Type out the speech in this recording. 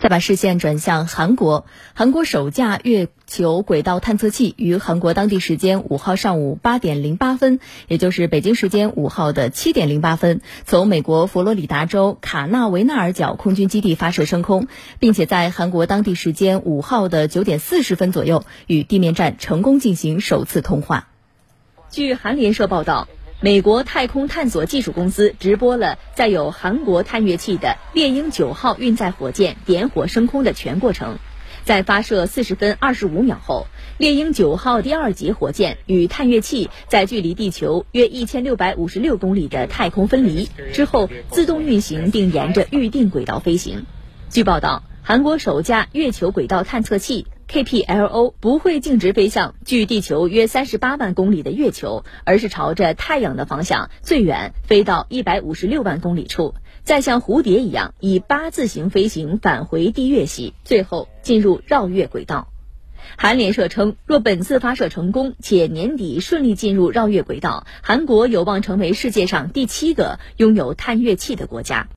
再把视线转向韩国，韩国首架月球轨道探测器于韩国当地时间五号上午八点零八分，也就是北京时间五号的七点零八分，从美国佛罗里达州卡纳维纳尔角空军基地发射升空，并且在韩国当地时间五号的九点四十分左右与地面站成功进行首次通话。据韩联社报道。美国太空探索技术公司直播了载有韩国探月器的猎鹰九号运载火箭点火升空的全过程。在发射四十分二十五秒后，猎鹰九号第二级火箭与探月器在距离地球约一千六百五十六公里的太空分离之后，自动运行并沿着预定轨道飞行。据报道，韩国首架月球轨道探测器。KPLO 不会径直飞向距地球约三十八万公里的月球，而是朝着太阳的方向最远飞到一百五十六万公里处，再像蝴蝶一样以八字形飞行返回地月系，最后进入绕月轨道。韩联社称，若本次发射成功且年底顺利进入绕月轨道，韩国有望成为世界上第七个拥有探月器的国家。